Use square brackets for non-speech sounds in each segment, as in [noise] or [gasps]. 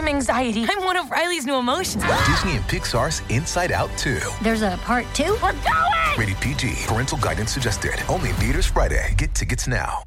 I'm anxiety. I'm one of Riley's new emotions. [gasps] Disney and Pixar's Inside Out 2. There's a part two? We're going! Rated PG. Parental guidance suggested. Only in theaters Friday. Get tickets now.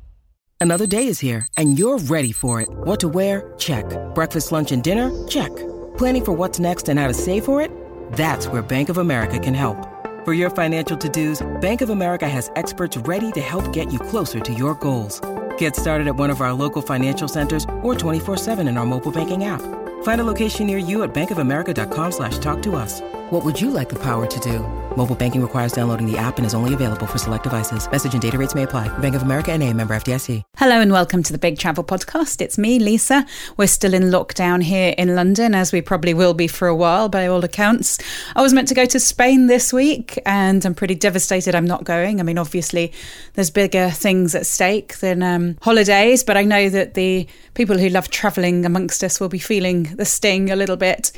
Another day is here, and you're ready for it. What to wear? Check. Breakfast, lunch, and dinner? Check. Planning for what's next and how to save for it? That's where Bank of America can help. For your financial to-dos, Bank of America has experts ready to help get you closer to your goals. Get started at one of our local financial centers or 24-7 in our mobile banking app. Find a location near you at bankofamerica.com slash talk to us. What would you like the power to do? Mobile banking requires downloading the app and is only available for select devices. Message and data rates may apply. Bank of America and a member FDIC. Hello and welcome to the Big Travel Podcast. It's me, Lisa. We're still in lockdown here in London, as we probably will be for a while by all accounts. I was meant to go to Spain this week and I'm pretty devastated I'm not going. I mean, obviously, there's bigger things at stake than um, holidays, but I know that the people who love travelling amongst us will be feeling the sting a little bit.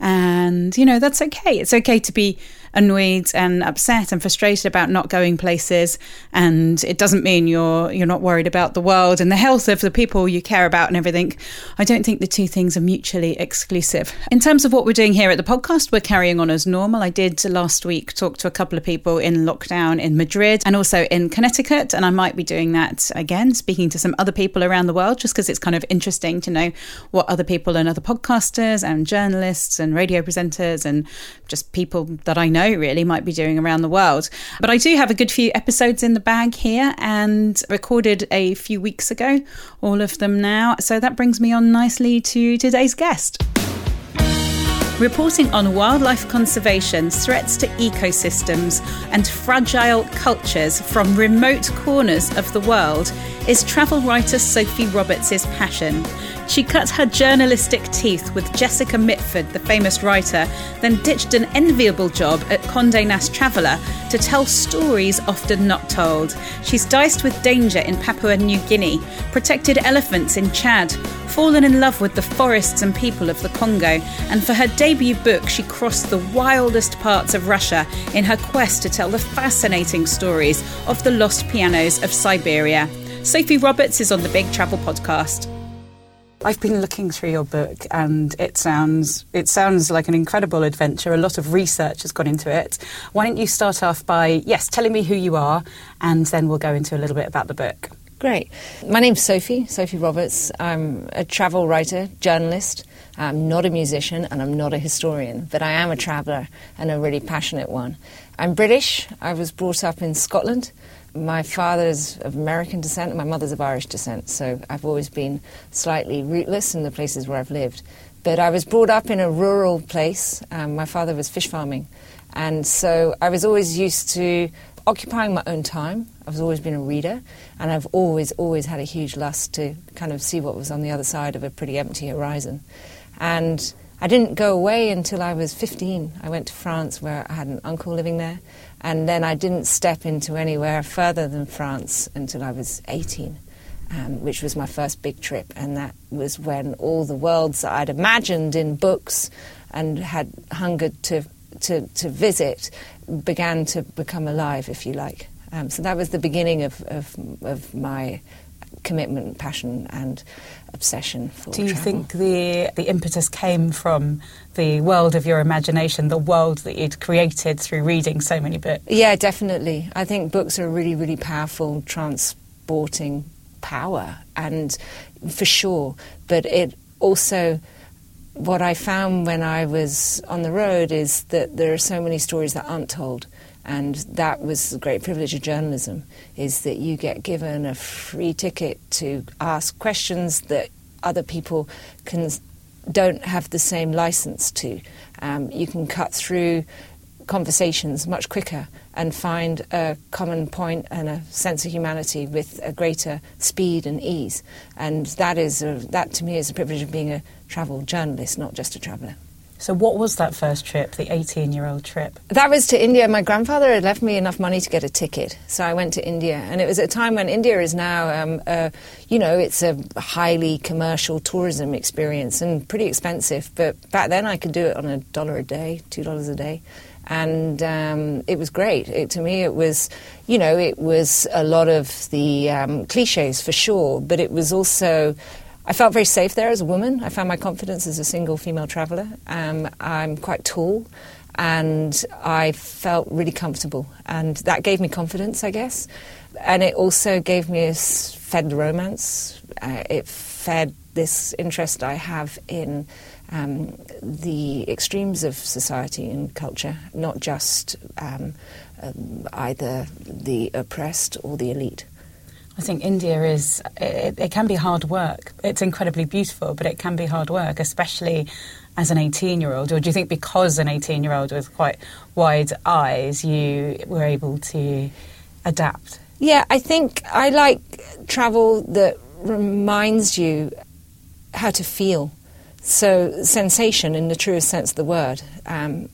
And, you know, that's okay. It's okay to be annoyed and upset and frustrated about not going places. And it doesn't mean you're you're not worried about the world and the health of the people you care about and everything. I don't think the two things are mutually exclusive. In terms of what we're doing here at the podcast we're carrying on as normal. I did last week talk to a couple of people in lockdown in madrid and also in connecticut and i might be doing that again speaking to some other people around the world just because it's kind of interesting to know what other people and other podcasters and journalists and radio presenters and just people that i know really might be doing around the world. But I do have a good few episodes in the bag here and recorded a few weeks ago, all of them now. So that brings me on nicely to today's guest. Reporting on wildlife conservation, threats to ecosystems, and fragile cultures from remote corners of the world is travel writer Sophy Roberts' passion. She cut her journalistic teeth with Jessica Mitford, the famous writer, then ditched an enviable job at Condé Nast Traveller to tell stories often not told. She's diced with danger in Papua New Guinea, protected elephants in Chad, fallen in love with the forests and people of the Congo, and for her debut book, she crossed the wildest parts of Russia in her quest to tell the fascinating stories of the lost pianos of Siberia. Sophy Roberts is on the Big Travel Podcast. I've been looking through your book and it sounds it sounds like an incredible adventure. A lot of research has gone into it. Why don't you start off by yes, telling me who you are and then we'll go into a little bit about the book. Great. My name's Sophy, Sophy Roberts. I'm a travel writer, journalist. I'm not a musician and I'm not a historian, but I am a traveller and a really passionate one. I'm British. I was brought up in Scotland. My father's of American descent and my mother's of Irish descent, so I've always been slightly rootless in the places where I've lived. But I was brought up in a rural place. Um, my father was fish farming, and so I was always used to occupying my own time. I've always been a reader, and I've always, always had a huge lust to kind of see what was on the other side of a pretty empty horizon. And I didn't go away until I was 15. I went to France where I had an uncle living there, and then I didn't step into anywhere further than France until I was 18, um, which was my first big trip. And that was when all the worlds that I'd imagined in books and had hungered to, to, to visit began to become alive, if you like. Um, so that was the beginning of, of, of my commitment, passion, and obsession for Do you travel. think the the impetus came from the world of your imagination, the world that you'd created through reading so many books? Yeah, definitely. I think books are a really, really powerful transporting power, and for sure. But it also, what I found when I was on the road is that there are so many stories that aren't told. And that was the great privilege of journalism, is that you get given a free ticket to ask questions that other people can don't have the same license to. Um, you can cut through conversations much quicker and find a common point and a sense of humanity with a greater speed and ease. And that is a, that to me is the privilege of being a travel journalist, not just a traveller. So, what was that first trip, the 18 year old trip? That was to India. My grandfather had left me enough money to get a ticket, so I went to India. And it was at a time when India is now, um, uh, you know, it's a highly commercial tourism experience and pretty expensive. But back then I could do it on a dollar a day, two dollars a day. And um, it was great. It, to me, it was, you know, it was a lot of the um, cliches for sure, but it was also I felt very safe there as a woman. I found my confidence as a single female traveller. Um, I'm quite tall and I felt really comfortable. And that gave me confidence, I guess. And it also gave me a fed romance. Uh, it fed this interest I have in um, the extremes of society and culture, not just um, um, either the oppressed or the elite. I think India is, it, it, can be hard work. It's incredibly beautiful, but it can be hard work, especially as an 18 year old. Or do you think because an 18 year old with quite wide eyes, you were able to adapt? Yeah, I think I like travel that reminds you how to feel. So, sensation in the truest sense of the word. Um,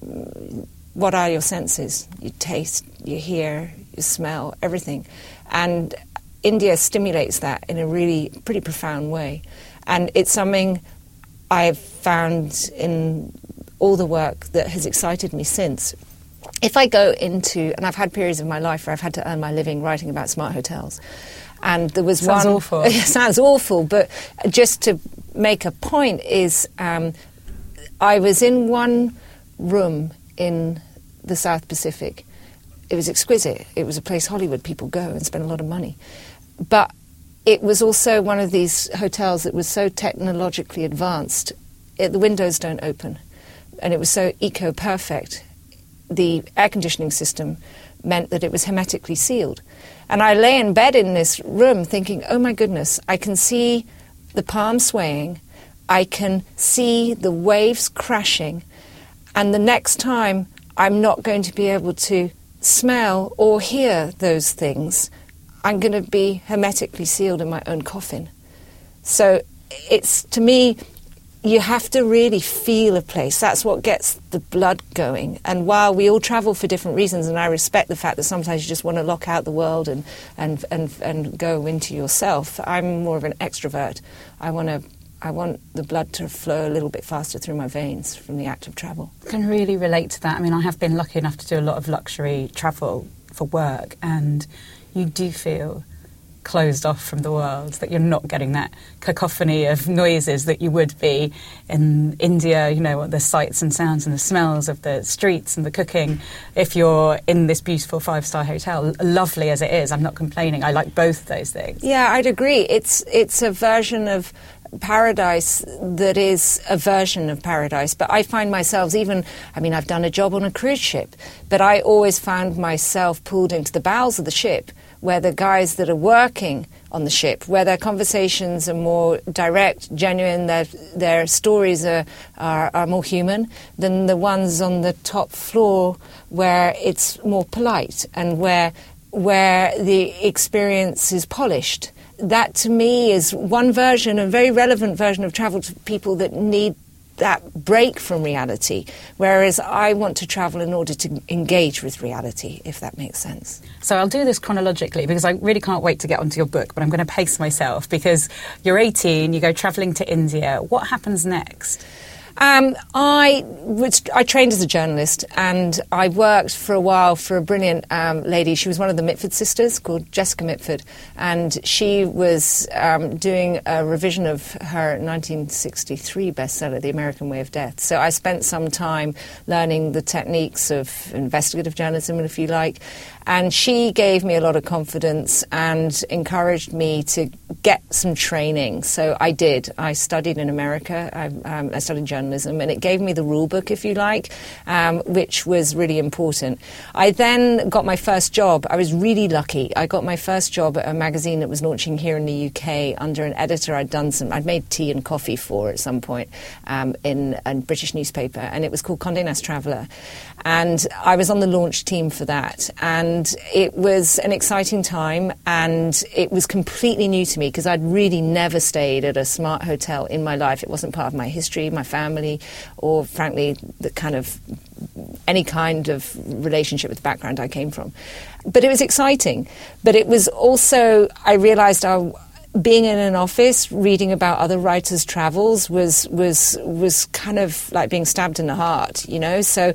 what are your senses? You taste, you hear, you smell, everything. And India stimulates that in a really pretty profound way. And it's something I've found in all the work that has excited me since. If I go into, and I've had periods of my life where I've had to earn my living writing about smart hotels. And there was sounds one. Awful. [laughs] It sounds awful, but just to make a point is um, I was in one room in the South Pacific. It was exquisite. It was a place Hollywood people go and spend a lot of money. But it was also one of these hotels that was so technologically advanced, it, the windows don't open. And it was so eco perfect. The air conditioning system meant that it was hermetically sealed. And I lay in bed in this room thinking, oh my goodness, I can see the palm swaying, I can see the waves crashing, and the next time I'm not going to be able to smell or hear those things. I'm going to be hermetically sealed in my own coffin. So it's to me, you have to really feel a place. That's what gets the blood going. And while we all travel for different reasons, and I respect the fact that sometimes you just want to lock out the world and, and, and, and go into yourself, I'm more of an extrovert. I want to I want the blood to flow a little bit faster through my veins from the act of travel. I can really relate to that. I mean, I have been lucky enough to do a lot of luxury travel for work, and you do feel closed off from the world, that you're not getting that cacophony of noises that you would be in India, you know, the sights and sounds and the smells of the streets and the cooking. If you're in this beautiful five star hotel, lovely as it is, I'm not complaining. I like both those things. Yeah, I'd agree. It's, it's a version of paradise that is a version of paradise. But I find myself even, I mean, I've done a job on a cruise ship, but I always found myself pulled into the bowels of the ship where the guys that are working on the ship, where their conversations are more direct, genuine, their, their stories are, are, are more human, than the ones on the top floor where it's more polite and where, where the experience is polished. That to me is one version, a very relevant version of travel to people that need that break from reality, whereas I want to travel in order to engage with reality, if that makes sense. So I'll do this chronologically because I really can't wait to get onto your book, but I'm going to pace myself because you're 18, you go travelling to India. What happens next? Um, I I trained as a journalist, and I worked for a while for a brilliant um, lady. She was one of the Mitford sisters, called Jessica Mitford, and she was um, doing a revision of her 1963 bestseller, The American Way of Death. So I spent some time learning the techniques of investigative journalism, if you like, and she gave me a lot of confidence and encouraged me to get some training. So I did. I studied in America. I, um, I studied journalism, and it gave me the rule book, if you like, um, which was really important. I then got my first job. I was really lucky. I got my first job at a magazine that was launching here in the UK under an editor I'd done some. I'd made tea and coffee for at some point um, in a British newspaper, and it was called Condé Nast Traveller. And I was on the launch team for that. And it was an exciting time, and it was completely new to me. because I'd really never stayed at a smart hotel in my life. It wasn't part of my history, my family, or frankly, the kind of any kind of relationship with the background I came from. But it was exciting. But it was also, I realized I, being in an office reading about other writers' travels was was was kind of like being stabbed in the heart, you know. So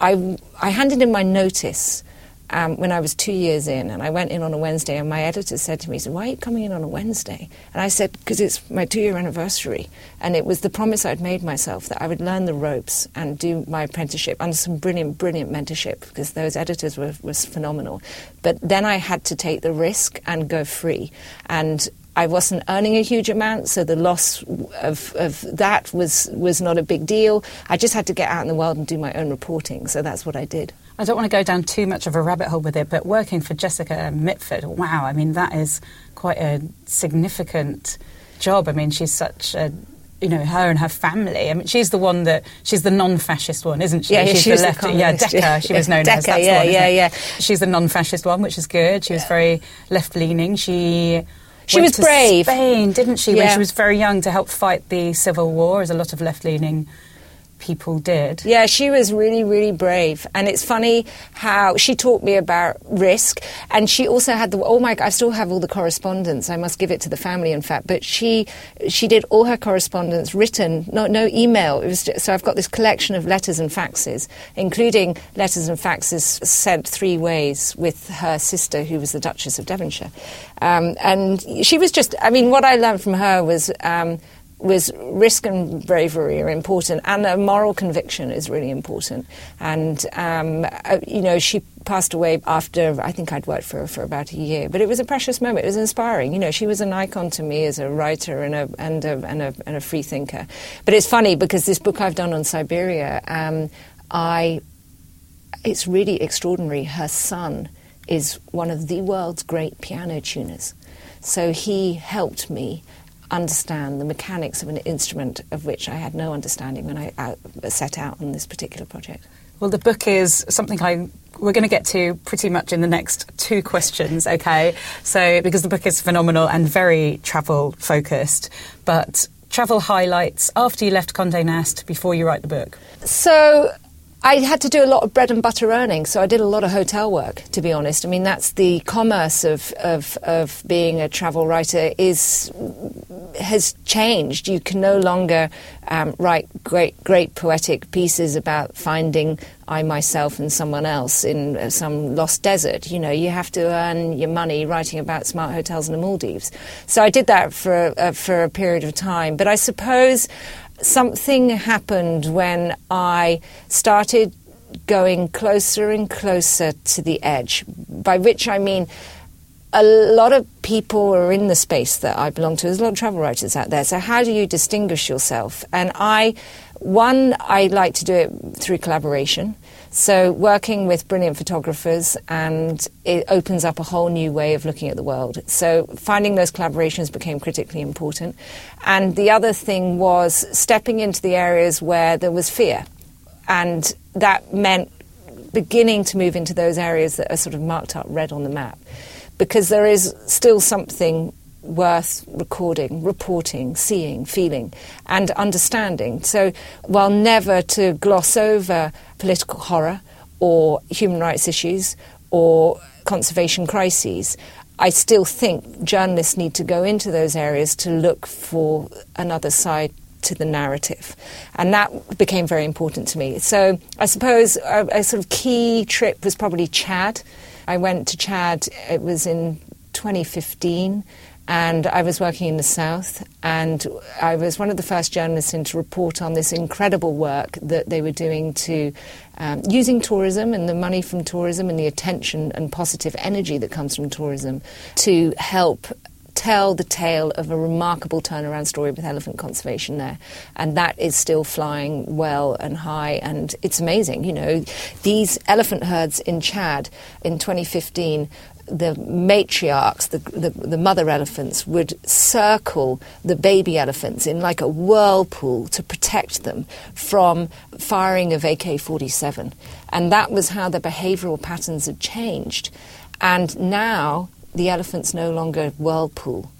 I I handed in my notice um, when I was two years in, and I went in on a Wednesday, and my editor said to me, said, why are you coming in on a Wednesday? And I said, because it's my two-year anniversary, and it was the promise I'd made myself that I would learn the ropes and do my apprenticeship under some brilliant, brilliant mentorship, because those editors were was phenomenal. But then I had to take the risk and go free, and I wasn't earning a huge amount, so the loss of, of that was, was not a big deal. I just had to get out in the world and do my own reporting, so that's what I did. I don't want to go down too much of a rabbit hole with it, but working for Jessica Mitford, wow, I mean, that is quite a significant job. I mean, she's such a you know her and her family. I mean, she's the one that she's the non-fascist one, isn't she? Yeah, she's she the was the yeah, Decca. yeah. She was known Decca, as. That's yeah, one, yeah, it? yeah. She's the non-fascist one, which is good. She was very left-leaning. She. She went was to brave. Spain, didn't she? When she was very young to help fight the civil war, as a lot of left-leaning people did. Yeah, she was really, really brave. And it's funny how she taught me about risk. And she also had the, oh my, I still have all the correspondence. I must give it to the family, in fact. But she, she did all her correspondence written, no, no email. It was just, so I've got this collection of letters and faxes, including letters and faxes sent three ways with her sister, who was the Duchess of Devonshire. Um, and she was just, I mean, what I learned from her was, um, was risk and bravery are important, and a moral conviction is really important. And um, uh, you know, she passed away after I think I'd worked for her for about a year, but it was a precious moment. It was inspiring. You know, she was an icon to me as a writer and a and a and a, and a free thinker. But it's funny because this book I've done on Siberia, um, I it's really extraordinary. Her son is one of the world's great piano tuners. So he helped me understand the mechanics of an instrument of which I had no understanding when I uh, set out on this particular project. Well, the book is something I we're going to get to pretty much in the next two questions, okay? So, because the book is phenomenal and very travel focused, but travel highlights after you left Condé Nast before you write the book. So I had to do a lot of bread and butter earning, so I did a lot of hotel work, to be honest. I mean, that's the commerce of, of, of being a travel writer is has changed. You can no longer um, write great, great poetic pieces about finding I myself and someone else in some lost desert. You know, you have to earn your money writing about smart hotels in the Maldives. So I did that for uh, for a period of time. But I suppose something happened when I started going closer and closer to the edge, by which I mean a lot of people are in the space that I belong to. There's a lot of travel writers out there. So how do you distinguish yourself? And I, one, I like to do it through collaboration. So working with brilliant photographers, and it opens up a whole new way of looking at the world. So finding those collaborations became critically important. And the other thing was stepping into the areas where there was fear, and that meant beginning to move into those areas that are sort of marked up red on the map because there is still something worth recording, reporting, seeing, feeling, and understanding. So, while never to gloss over political horror or human rights issues or conservation crises, I still think journalists need to go into those areas to look for another side to the narrative. And that became very important to me. So I suppose a, a sort of key trip was probably Chad. I went to Chad, it was in 2015, and I was working in the south, and I was one of the first journalists in to report on this incredible work that they were doing to um, using tourism and the money from tourism and the attention and positive energy that comes from tourism to help tell the tale of a remarkable turnaround story with elephant conservation there. And that is still flying well and high. And it's amazing. You know, these elephant herds in Chad in 2015 the matriarchs, the, the, the, mother elephants, would circle the baby elephants in like a whirlpool to protect them from firing of AK 47. And that was how the behavioral patterns had changed. And now the elephants no longer whirlpool.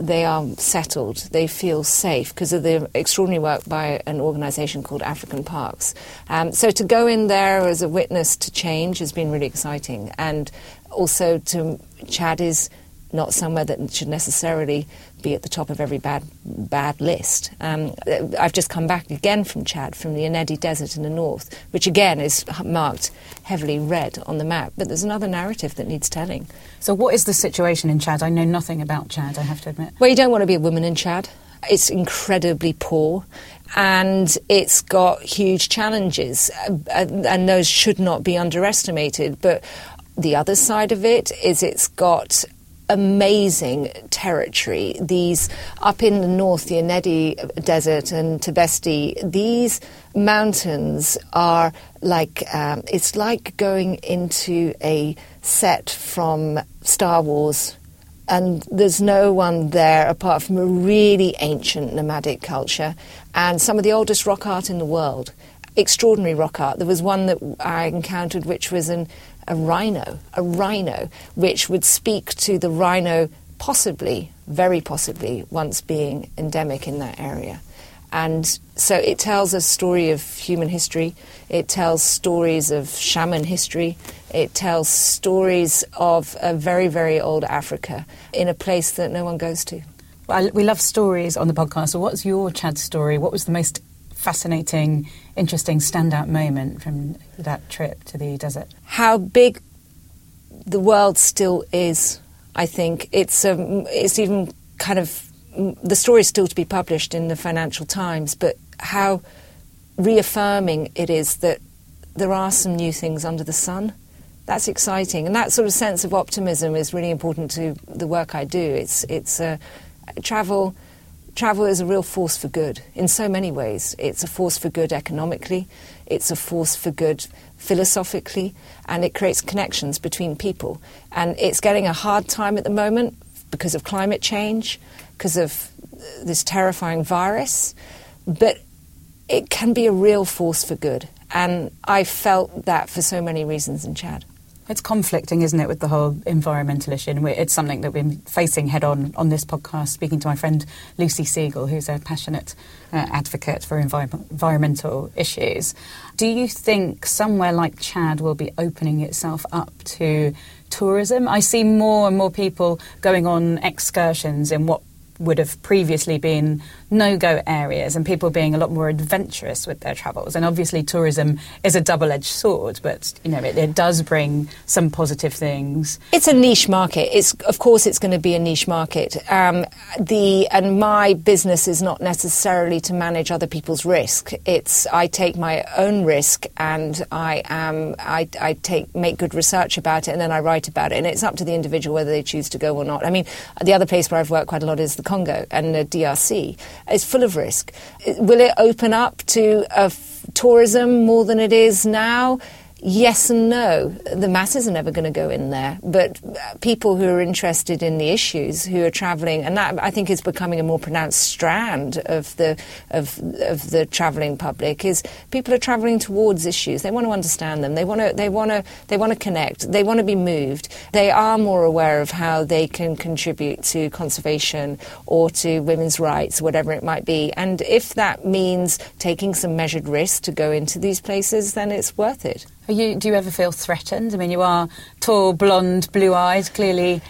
They are settled, they feel safe because of the extraordinary work by an organisation called African Parks. Um, so to go in there as a witness to change has been really exciting, and also to Chad is not somewhere that should necessarily be at the top of every bad bad list. Um, I've just come back again from Chad, from the Ennedi Desert in the north, which again is marked heavily red on the map. But there's another narrative that needs telling. So, what is the situation in Chad? I know nothing about Chad. I have to admit. Well, you don't want to be a woman in Chad. It's incredibly poor. And it's got huge challenges, uh, and those should not be underestimated. But the other side of it is it's got amazing territory. These up in the north, the Ennedi Desert and Tibesti, these mountains are like um, it's like going into a set from Star Wars. And there's no one there apart from a really ancient nomadic culture and some of the oldest rock art in the world extraordinary rock art. There was one that I encountered which was an a rhino, a rhino, which would speak to the rhino possibly, very possibly, once being endemic in that area. And so it tells a story of human history, it tells stories of shaman history, it tells stories of a very, very old Africa in a place that no one goes to. Well, we love stories on the podcast. So, what's your Chad story? What was the most fascinating, interesting standout moment from that trip to the desert? How big the world still is. I think it's um, it's even kind of the story is still to be published in the Financial Times, but how reaffirming it is that there are some new things under the sun. That's exciting, and that sort of sense of optimism is really important to the work I do. It's it's uh, travel travel is a real force for good in so many ways. It's a force for good economically, it's a force for good philosophically, and it creates connections between people. And it's getting a hard time at the moment because of climate change, because of uh, this terrifying virus, but it can be a real force for good. And I felt that for so many reasons in Chad. It's conflicting, isn't it, with the whole environmental issue? And it's something that we've been facing head on on this podcast, speaking to my friend Lucy Siegle, who's a passionate uh, advocate for envi- environmental issues. Do you think somewhere like Chad will be opening itself up to tourism? I see more and more people going on excursions in what would have previously been no go areas and people being a lot more adventurous with their travels. And obviously, tourism is a double edged sword, but you know it, it, does bring some positive things. It's a niche market. It's of course it's going to be a niche market. Um, the and my business is not necessarily to manage other people's risk. It's I take my own risk and I am I, I take make good research about it and then I write about it. And it's up to the individual whether they choose to go or not. I mean, the other place where I've worked quite a lot is the Congo and the DRC is full of risk. Will it open up to uh, tourism more than it is now? Yes and no. The masses are never going to go in there, but uh, people who are interested in the issues, who are travelling, and that I think is becoming a more pronounced strand of the of of the travelling public is people are travelling towards issues. They want to understand them. They want to they want to they want to connect. They want to be moved. They are more aware of how they can contribute to conservation or to women's rights, whatever it might be. And if that means taking some measured risk to go into these places, then it's worth it. You, do you ever feel threatened? I mean, you are tall, blonde, blue eyed, clearly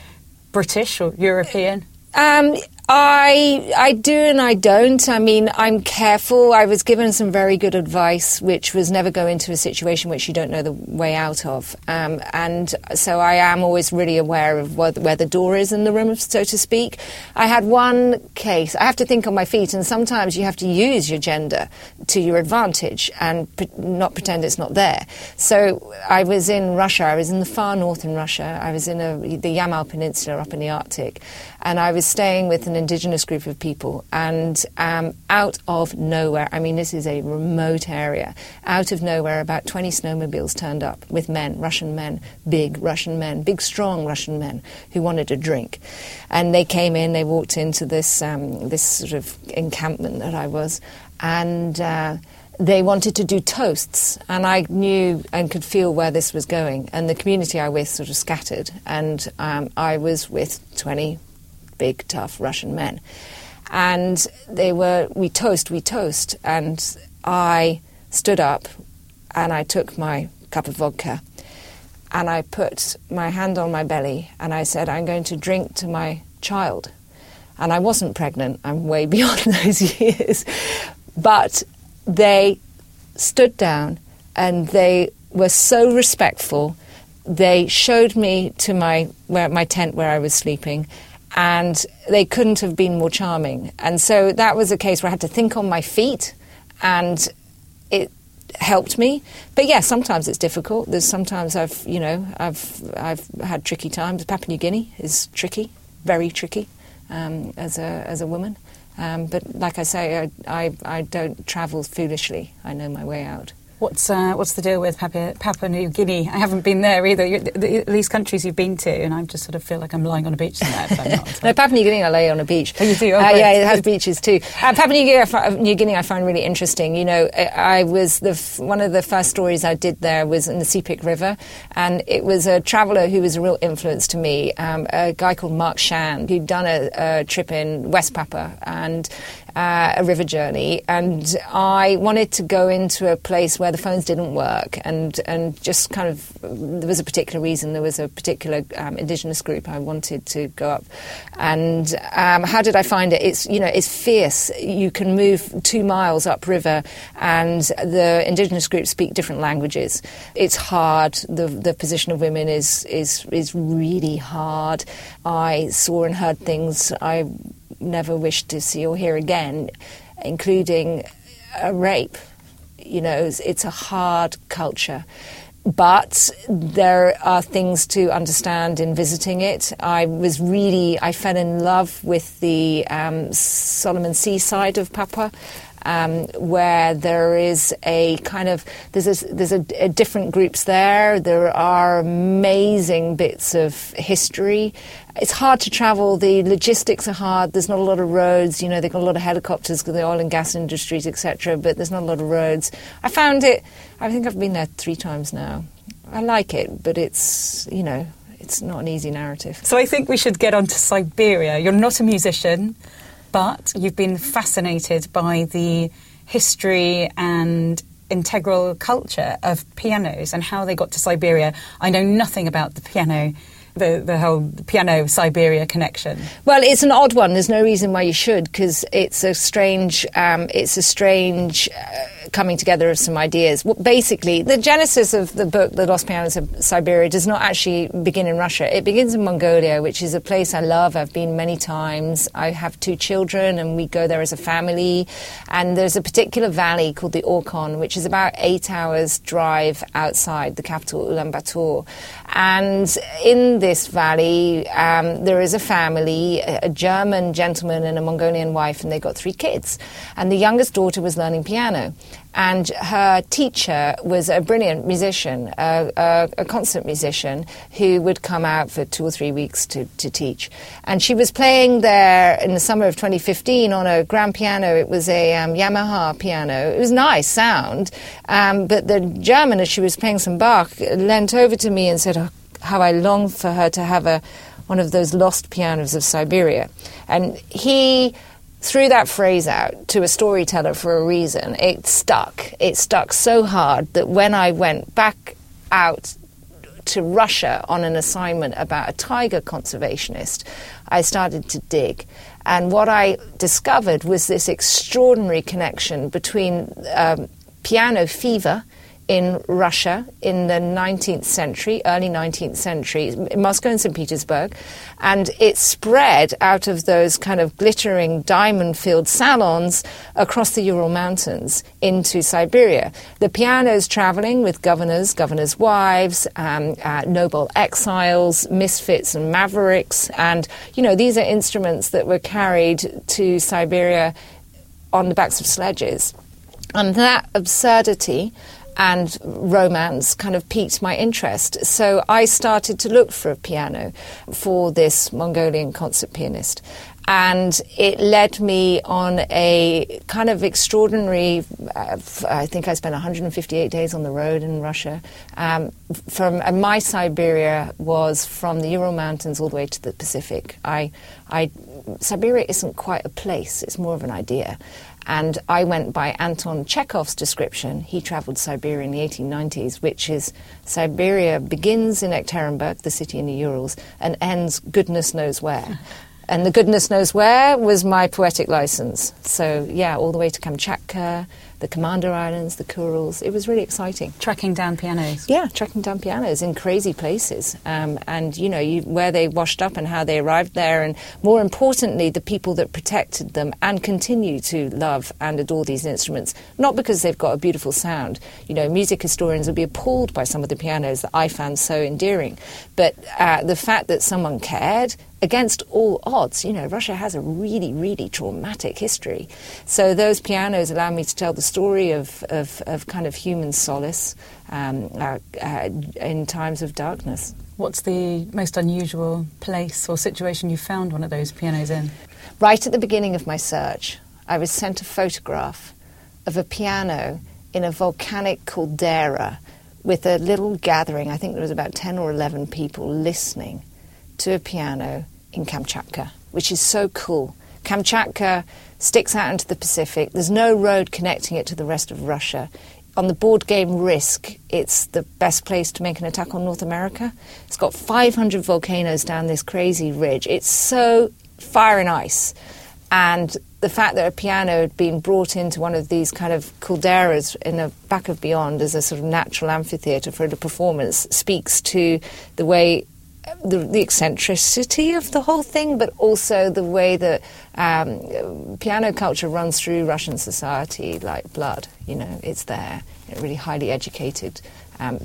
British or European. Um, I I do and I don't. I mean, I'm careful. I was given some very good advice, which was never go into a situation which you don't know the way out of. Um, and so I am always really aware of where, where, the door is in the room, so to speak. I had one case. I have to think on my feet, and sometimes you have to use your gender to your advantage and pre- not pretend it's not there. So I was in Russia. I was in the far north in Russia. I was in a, the Yamal Peninsula up in the Arctic, and I was staying with an indigenous group of people, and um, out of nowhere, I mean, this is a remote area, out of nowhere, about 20 snowmobiles turned up with men, Russian men, big Russian men, big, strong Russian men who wanted a drink. And they came in, they walked into this, um, this sort of encampment that I was, and uh, they wanted to do toasts, and I knew and could feel where this was going. And the community I was with sort of scattered, and um, I was with 20 big, tough Russian men. And they were, we toast, we toast. And I stood up and I took my cup of vodka and I put my hand on my belly and I said, I'm going to drink to my child. And I wasn't pregnant, I'm way [laughs] beyond those years. But they stood down and they were so respectful. They showed me to my, where, my tent where I was sleeping and they couldn't have been more charming. And so that was a case where I had to think on my feet and it helped me. But yeah, sometimes it's difficult. There's sometimes I've, you know, I've I've had tricky times. Papua New Guinea is tricky, very tricky, um, as a as a woman. Um, but like I say, I, I I don't travel foolishly. I know my way out. What's uh, what's the deal with Papua, Papua New Guinea? I haven't been there either. You, the, these countries you've been to, and I just sort of feel like I'm lying on a beach somewhere. If I'm not. [laughs] no, Papua New Guinea, I lay on a beach. Oh, you do? Oh, uh, yeah, it has beaches too. Uh, Papua New Guinea, New Guinea, I find really interesting. You know, I, I was the f- one of the first stories I did there was in the Sepik River, and it was a traveller who was a real influence to me. Um, a guy called Mark Shand who'd done a, a trip in West Papua and uh, a river journey, and I wanted to go into a place where the phones didn't work, and and just kind of there was a particular reason. There was a particular um, indigenous group I wanted to go up, and um, how did I find it? It's you know it's fierce. You can move two miles upriver, and the indigenous groups speak different languages. It's hard. The the position of women is is is really hard. I saw and heard things I never wish to see or hear again, including a rape. You know, it's, it's a hard culture. But there are things to understand in visiting it. I was really, I fell in love with the um, Solomon Sea side of Papua. Um, where there is a kind of there's a, there's a, a different groups there. There are amazing bits of history. It's hard to travel. The logistics are hard. There's not a lot of roads. You know, they've got a lot of helicopters because the oil and gas industries, etc. But there's not a lot of roads. I found it. I think I've been there three times now. I like it, but it's you know it's not an easy narrative. So I think we should get on to Siberia. You're not a musician, but you've been fascinated by the history and integral culture of pianos and how they got to Siberia. I know nothing about the piano. The, the whole piano Siberia connection. Well, it's an odd one. There's no reason why you should, because it's a strange, um, it's a strange uh, coming together of some ideas. Well, basically, the genesis of the book, The Lost Pianos of Siberia, does not actually begin in Russia. It begins in Mongolia, which is a place I love. I've been many times. I have two children, and we go there as a family. And there's a particular valley called the Orkhon, which is about eight hours drive outside the capital, Ulaanbaatar. And in this valley, um, there is a family, a German gentleman and a Mongolian wife, and they've got three kids. And the youngest daughter was learning piano. And her teacher was a brilliant musician, a, a, a concert musician, who would come out for two or three weeks to, to teach. And she was playing there in the summer of 2015 on a grand piano. It was a um, Yamaha piano. It was nice sound. Um, but the German, as she was playing some Bach, leant over to me and said, oh, how I long for her to have a one of those lost pianos of Siberia. And he threw that phrase out to a storyteller for a reason. It stuck. It stuck so hard that when I went back out to Russia on an assignment about a tiger conservationist, I started to dig. And what I discovered was this extraordinary connection between um, piano fever in Russia in the 19th century, early 19th century, Moscow and St. Petersburg, and it spread out of those kind of glittering diamond filled salons across the Ural Mountains into Siberia. The pianos traveling with governors, governors' wives, um, uh, noble exiles, misfits and mavericks, and you know, these are instruments that were carried to Siberia on the backs of sledges. And that absurdity and romance kind of piqued my interest. So I started to look for a piano for this Mongolian concert pianist. And it led me on a kind of extraordinary. Uh, I think I spent 158 days on the road in Russia. Um, from my Siberia was from the Ural Mountains all the way to the Pacific. I, I, Siberia isn't quite a place; it's more of an idea. And I went by Anton Chekhov's description. He traveled Siberia in the 1890s, which is Siberia begins in Ekaterinburg, the city in the Urals, and ends goodness knows where. [laughs] And the goodness knows where was my poetic license. So, yeah, all the way to Kamchatka, the Commander Islands, the Kurils. It was really exciting. Tracking down pianos. Yeah, tracking down pianos in crazy places. Um, and, you know, you, where they washed up and how they arrived there. And more importantly, the people that protected them and continue to love and adore these instruments. Not because they've got a beautiful sound. You know, music historians would be appalled by some of the pianos that I found so endearing. But uh, the fact that someone cared against all odds. You know, Russia has a really, really traumatic history. So those pianos allow me to tell the story of, of, of kind of human solace um, uh, uh, in times of darkness. What's the most unusual place or situation you found one of those pianos in? Right at the beginning of my search, I was sent a photograph of a piano in a volcanic caldera with a little gathering, I think there was about 10 or 11 people listening to a piano in Kamchatka, which is so cool. Kamchatka sticks out into the Pacific. There's no road connecting it to the rest of Russia. On the board game Risk, it's the best place to make an attack on North America. It's got 500 volcanoes down this crazy ridge. It's so fire and ice. And the fact that a piano had been brought into one of these kind of calderas in the back of Beyond as a sort of natural amphitheatre for the performance speaks to the way the, the, eccentricity of the whole thing, but also the way that um, piano culture runs through Russian society like blood. You know, it's there, A really highly educated um,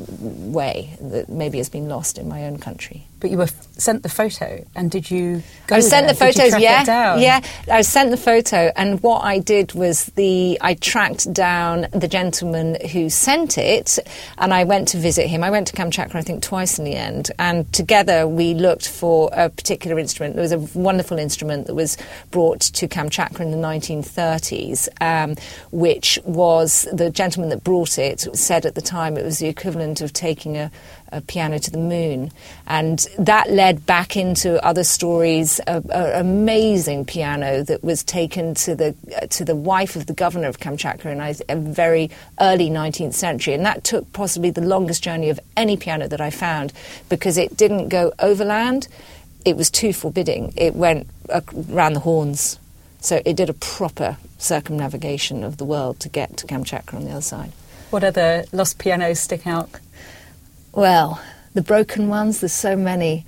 way that maybe has been lost in my own country. But you were sent the photo, and did you? I was sent there? the photos. Yeah, yeah. I was sent the photo, and what I did was the I tracked down the gentleman who sent it, and I went to visit him. I went to Kamchatka, I think, twice in the end, and together we looked for a particular instrument. There was a wonderful instrument that was brought to Kamchatka in the 1930s, um, which was the gentleman that brought it said at the time it was the equivalent of taking a, a piano to the moon. And that led back into other stories. An amazing piano that was taken to the uh, to the wife of the governor of Kamchatka in a very early 19th century, and that took possibly the longest journey of any piano that I found because it didn't go overland. It was too forbidding. It went around the horns. So it did a proper circumnavigation of the world to get to Kamchatka on the other side. What other lost pianos stick out? Well, the broken ones, there's so many.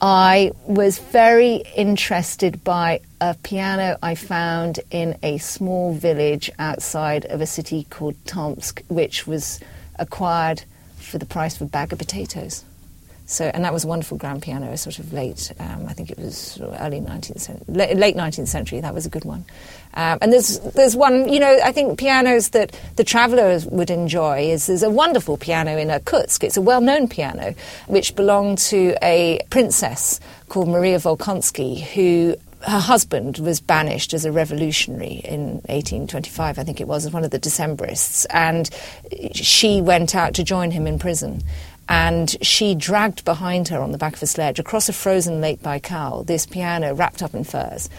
I was very interested by a piano I found in a small village outside of a city called Tomsk, which was acquired for the price of a bag of potatoes. So, and that was a wonderful grand piano, sort of late, um, I think it was early 19th century, late 19th century. That was a good one. Um, and there's there's one, you know, I think pianos that the travellers would enjoy is there's a wonderful piano in Irkutsk. It's a well-known piano which belonged to a princess called Maria Volkonsky, who her husband was banished as a revolutionary in 1825, I think it was, as one of the Decembrists, and she went out to join him in prison and she dragged behind her on the back of a sledge across a frozen Lake Baikal this piano wrapped up in furs.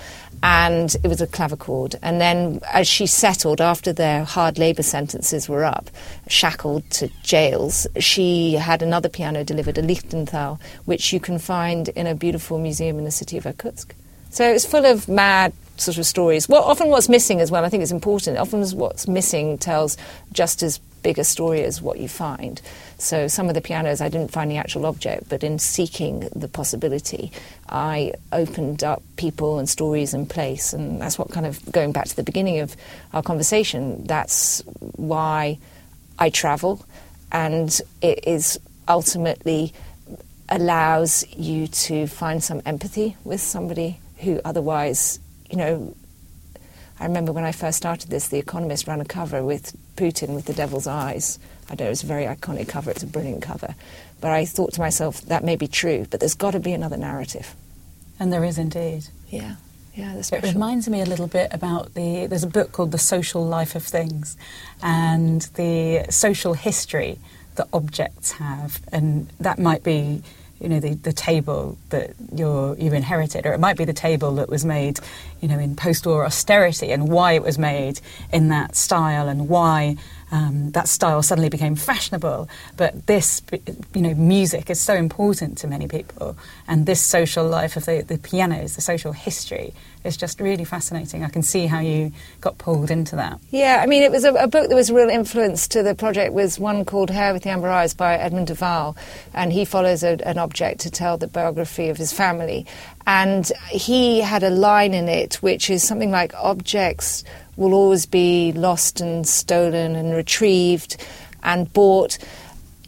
And it was a clavichord. And then, as she settled after their hard labour sentences were up, shackled to jails, she had another piano delivered, a Lichtenthal, which you can find in a beautiful museum in the city of Irkutsk. So it's full of mad sort of stories. Well, often what's missing as well, I think it's important, often what's missing tells just as big a story is what you find. So some of the pianos, I didn't find the actual object, but in seeking the possibility, I opened up people and stories and place. And that's what kind of, going back to the beginning of our conversation, that's why I travel. And it is ultimately allows you to find some empathy with somebody who otherwise, you know, I remember when I first started this, The Economist ran a cover with Putin with the devil's eyes. I know it's a very iconic cover, it's a brilliant cover. But I thought to myself, that may be true, but there's got to be another narrative. And there is indeed. Yeah, Yeah, It reminds me a little bit about the. There's a book called The Social Life of Things, and the social history that objects have, and that might be, you know, the, the table that you're you inherited, or it might be the table that was made, you know, in post-war austerity, and why it was made in that style, and why. Um, that style suddenly became fashionable, but this, you know, music is so important to many people, and this social life of the, the pianos, the social history, is just really fascinating. I can see how you got pulled into that. Yeah, I mean, it was a, a book that was a real influence to the project was one called Hare with the Amber Eyes by Edmund de Waal, and he follows a, an object to tell the biography of his family. And he had a line in it which is something like objects will always be lost and stolen and retrieved and bought.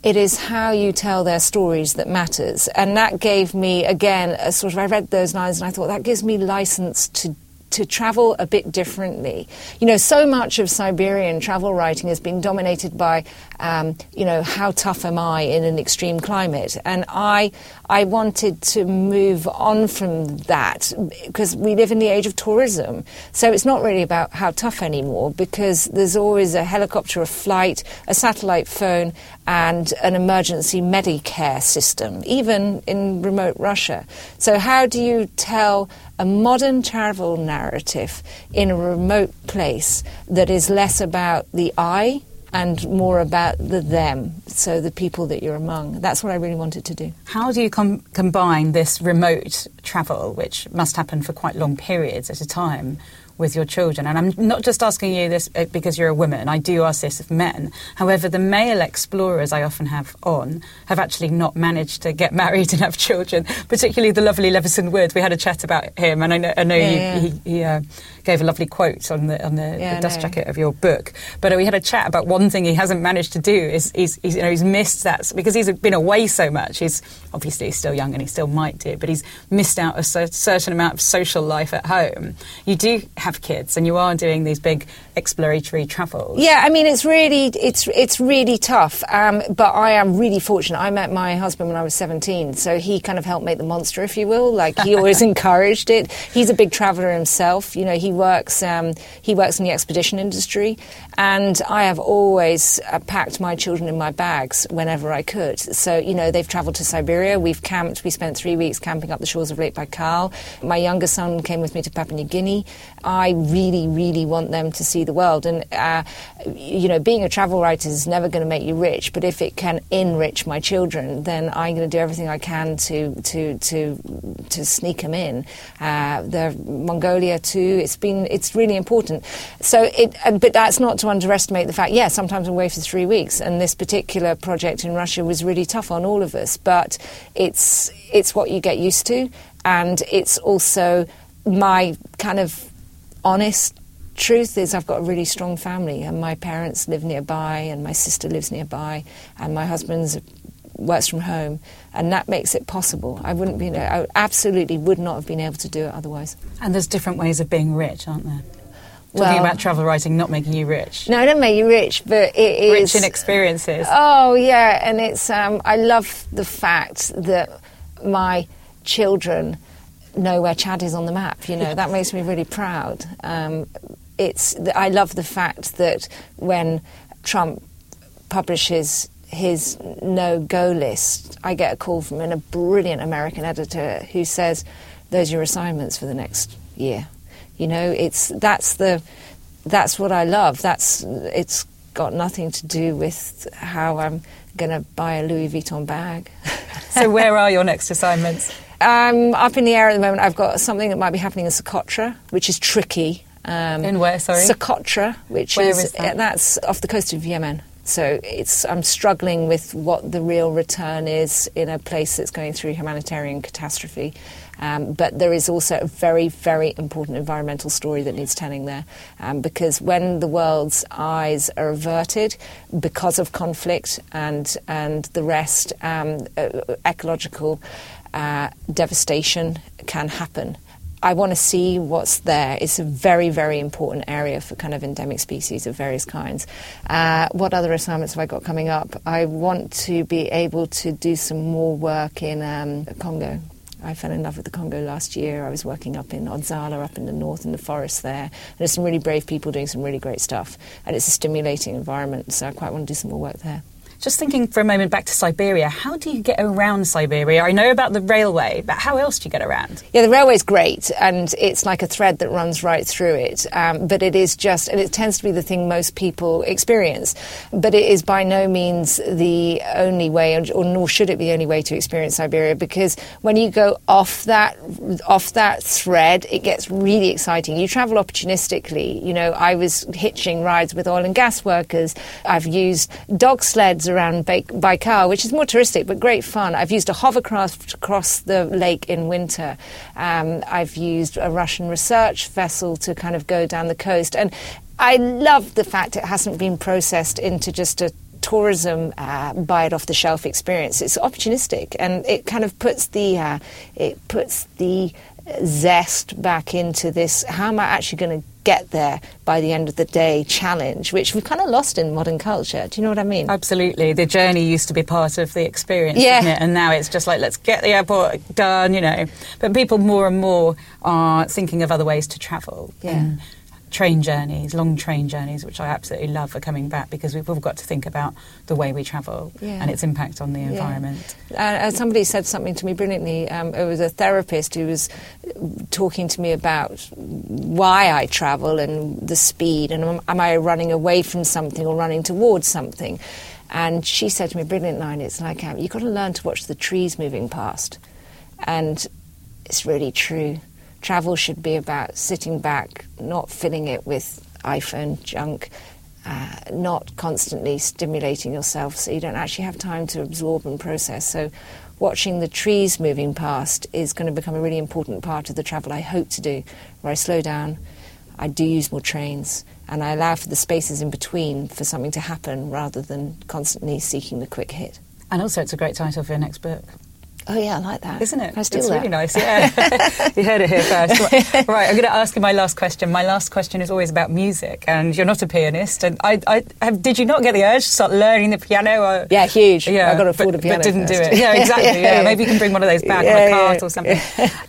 It is how you tell their stories that matters. And that gave me, again, a sort of, I read those lines and I thought that gives me license to to travel a bit differently. You know, so much of Siberian travel writing has been dominated by, um, you know, how tough am I in an extreme climate? And I, I wanted to move on from that because we live in the age of tourism. So it's not really about how tough anymore because there's always a helicopter, a flight, a satellite phone, and an emergency Medicare system, even in remote Russia. So, how do you tell a modern travel narrative in a remote place that is less about the I and more about the them, so the people that you're among? That's what I really wanted to do. How do you com- combine this remote travel, which must happen for quite long periods at a time, with your children? And I'm not just asking you this uh, because you're a woman, I do ask this of men. However, the male explorers I often have on have actually not managed to get [laughs] married and have children, particularly the lovely Levison Wood. We had a chat about him, and I know, I know Yeah, you, yeah. he, he uh, gave a lovely quote on the, on the, Yeah, the dust jacket of your book. But uh, we had a chat about one thing he hasn't managed to do is he's, he's, you know, he's missed that because he's been away so much. He's obviously he's still young and he still might do, but he's missed out a certain amount of social life at home. You do have kids and you are doing these big exploratory travels. Yeah, I mean it's really it's it's really tough. Um, but I am really fortunate. I met my husband when I was 17, so he kind of helped make the monster, if you will. Like he always [laughs] encouraged it. He's a big traveller himself. You know, he works um, he works in the expedition industry, and I have always uh, packed my children in my bags whenever I could. So you know, they've travelled to Siberia. We've camped. We spent three weeks camping up the shores of Lake Baikal. My younger son came with me to Papua New Guinea. I really, really want them to see the world. And, uh, you know, being a travel writer is never going to make you rich, but if it can enrich my children, then I'm going to do everything I can to, to, to, to sneak them in. Uh, the Mongolia too, it's been, it's really important. So it, uh, but that's not to underestimate the fact, yeah, sometimes I'm away for three weeks, and this particular project in Russia was really tough on all of us, but it's, it's what you get used to, and it's also my kind of honest truth is I've got a really strong family and my parents live nearby and my sister lives nearby and my husband's works from home and that makes it possible. I wouldn't be I absolutely would not have been able to do it otherwise. And there's different ways of being rich, aren't there? Talking Well- about travel writing not making you rich. No, I don't make you rich, but it is Rich in experiences. Oh yeah, and it's um, I love the fact that my children know where Chad is on the map. You know that makes me really proud. Um, it's I love the fact that when Trump publishes his no-go list, I get a call from a brilliant American editor who says, "Those are your assignments for the next year." You know, it's that's the that's what I love. That's it's got nothing to do with how I'm going to buy a Louis Vuitton bag. so where are your next assignments? [laughs] I'm up in the air at the moment. I've got something that might be happening in Socotra, which is tricky. Um, In where, sorry? Socotra, which Where is, is that? that's off the coast of Yemen. So it's I'm struggling with what the real return is in a place that's going through humanitarian catastrophe. Um, but there is also a very, very important environmental story that needs telling there. Um, because when the world's eyes are averted because of conflict and, and the rest, um, uh, ecological uh, devastation can happen. I want to see what's there. It's a very, very important area for kind of endemic species of various kinds. Uh, what other assignments have I got coming up? I want to be able to do some more work in um, Congo. I fell in love with the Congo last year. I was working up in Odzala, up in the north in the forest there. And there's some really brave people doing some really great stuff. And it's a stimulating environment, so I quite want to do some more work there. Just thinking for a moment back to Siberia, how do you get around Siberia? I know about the railway, but how else do you get around? Yeah, the railway's great, and it's like a thread that runs right through it. Um, but it is just, and it tends to be the thing most people experience. But it is by no means the only way, or nor should it be the only way to experience Siberia, because when you go off that off that thread, it gets really exciting. You travel opportunistically. You know, I was hitching rides with oil and gas workers. I've used dog sleds around Baikal, which is more touristic but great fun. I've used a hovercraft across the lake in winter. Um, I've used a Russian research vessel to kind of go down the coast. And I love the fact it hasn't been processed into just a tourism uh, buy it off the shelf experience. It's opportunistic and it kind of puts the uh, it puts the zest back into this. How am I actually going to get there by the end of the day challenge, which we've kind of lost in modern culture. Do you know what I mean? Absolutely. The journey used to be part of the experience, yeah. And now it's just like, let's get the airport done, you know. But people more and more are thinking of other ways to travel. Yeah. And train journeys, long train journeys, which I absolutely love, for coming back because we've all got to think about the way we travel yeah. and its impact on the environment. Yeah. Uh, somebody said something to me brilliantly. Um, it was a therapist who was talking to me about why I travel and the speed, and am, am I running away from something or running towards something? And she said to me, brilliant line, it's like, um, you've got to learn to watch the trees moving past. And it's really true travel should be about sitting back, not filling it with iPhone junk, uh, not constantly stimulating yourself so you don't actually have time to absorb and process. So, watching the trees moving past is going to become a really important part of the travel I hope to do, where I slow down, I do use more trains, and I allow for the spaces in between for something to happen rather than constantly seeking the quick hit. And also, it's a great title for your next book. Oh yeah, I like that. Isn't it? I steal it's that. really nice. [laughs] Yeah, [laughs] you heard it here first. right, I'm going to ask you my last question. My last question is always about music, and you're not a pianist. And I, I have, did you not get the urge to start learning the piano? Or, yeah, huge. Yeah, I got to afford but, a piano, but didn't first. do it. Yeah, exactly. [laughs] Yeah, maybe you can bring one of those back yeah, on a cart yeah. or something.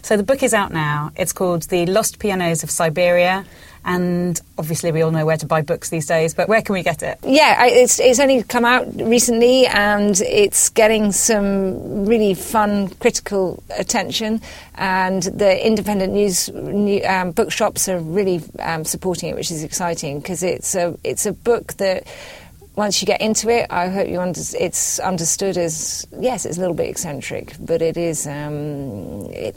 so the book is out now. It's called The Lost Pianos of Siberia. And obviously, we all know where to buy books these days, but where can we get it? Yeah, it's, it's only come out recently and it's getting some really fun critical attention. And the independent news new, um, bookshops are really um, supporting it, which is exciting because it's a, it's a book that once you get into it, I hope you under, it's understood as yes, it's a little bit eccentric, but it is. Um, it,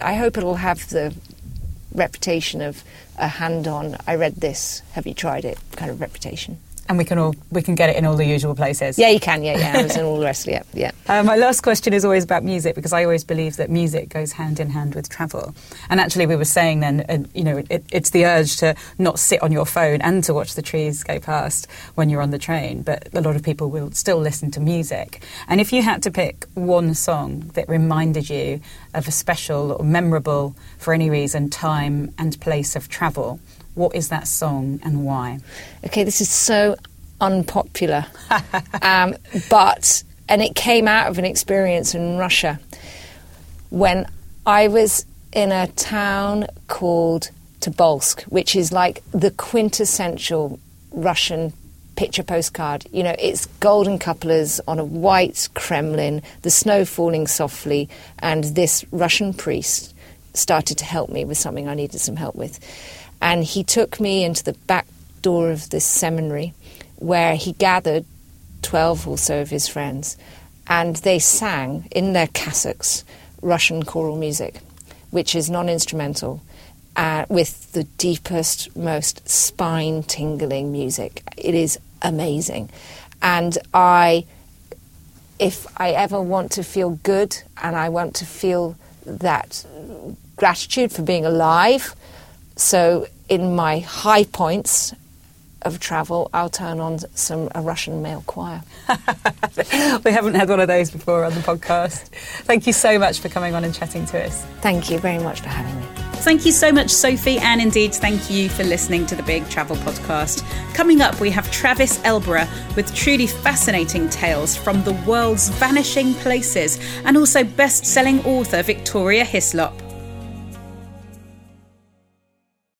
I hope it'll have the reputation of a hand-on. I read this. Have you tried it? Kind of reputation. And we can all we can get it in all the usual places. Yeah, you can. Yeah, yeah, Amazon, all the rest it. Yeah. [laughs] Uh, my last question is always about music because I always believe that music goes hand in hand with travel. And actually, we were saying then, uh, you know, it, it's the urge to not sit on your phone and to watch the trees go past when you're on the train. But a lot of people will still listen to music. And if you had to pick one song that reminded you of a special or memorable, for any reason, time and place of travel, what is that song and why? Okay, this is so unpopular, [laughs] um, but and it came out of an experience in Russia when I was in a town called Tobolsk, which is like the quintessential Russian picture postcard. You know, it's golden cupolas on a white Kremlin, the snow falling softly, and this Russian priest started to help me with something I needed some help with. And he took me into the back door of this seminary where he gathered 12 or so of his friends and they sang in their cassocks Russian choral music, which is non instrumental. Uh, with the deepest, most spine tingling music. It is amazing. And I, if I ever want to feel good and I want to feel that gratitude for being alive, so in my high points of travel, I'll turn on some a Russian male choir. [laughs] we haven't had one of those before on the podcast. Thank you so much for coming on and chatting to us. Thank you very much for having me. Thank you so much, Sophy, and indeed thank you for listening to the Big Travel Podcast. Coming up, we have Travis Elborough with truly fascinating tales from the world's vanishing places and also best selling author Victoria Hislop.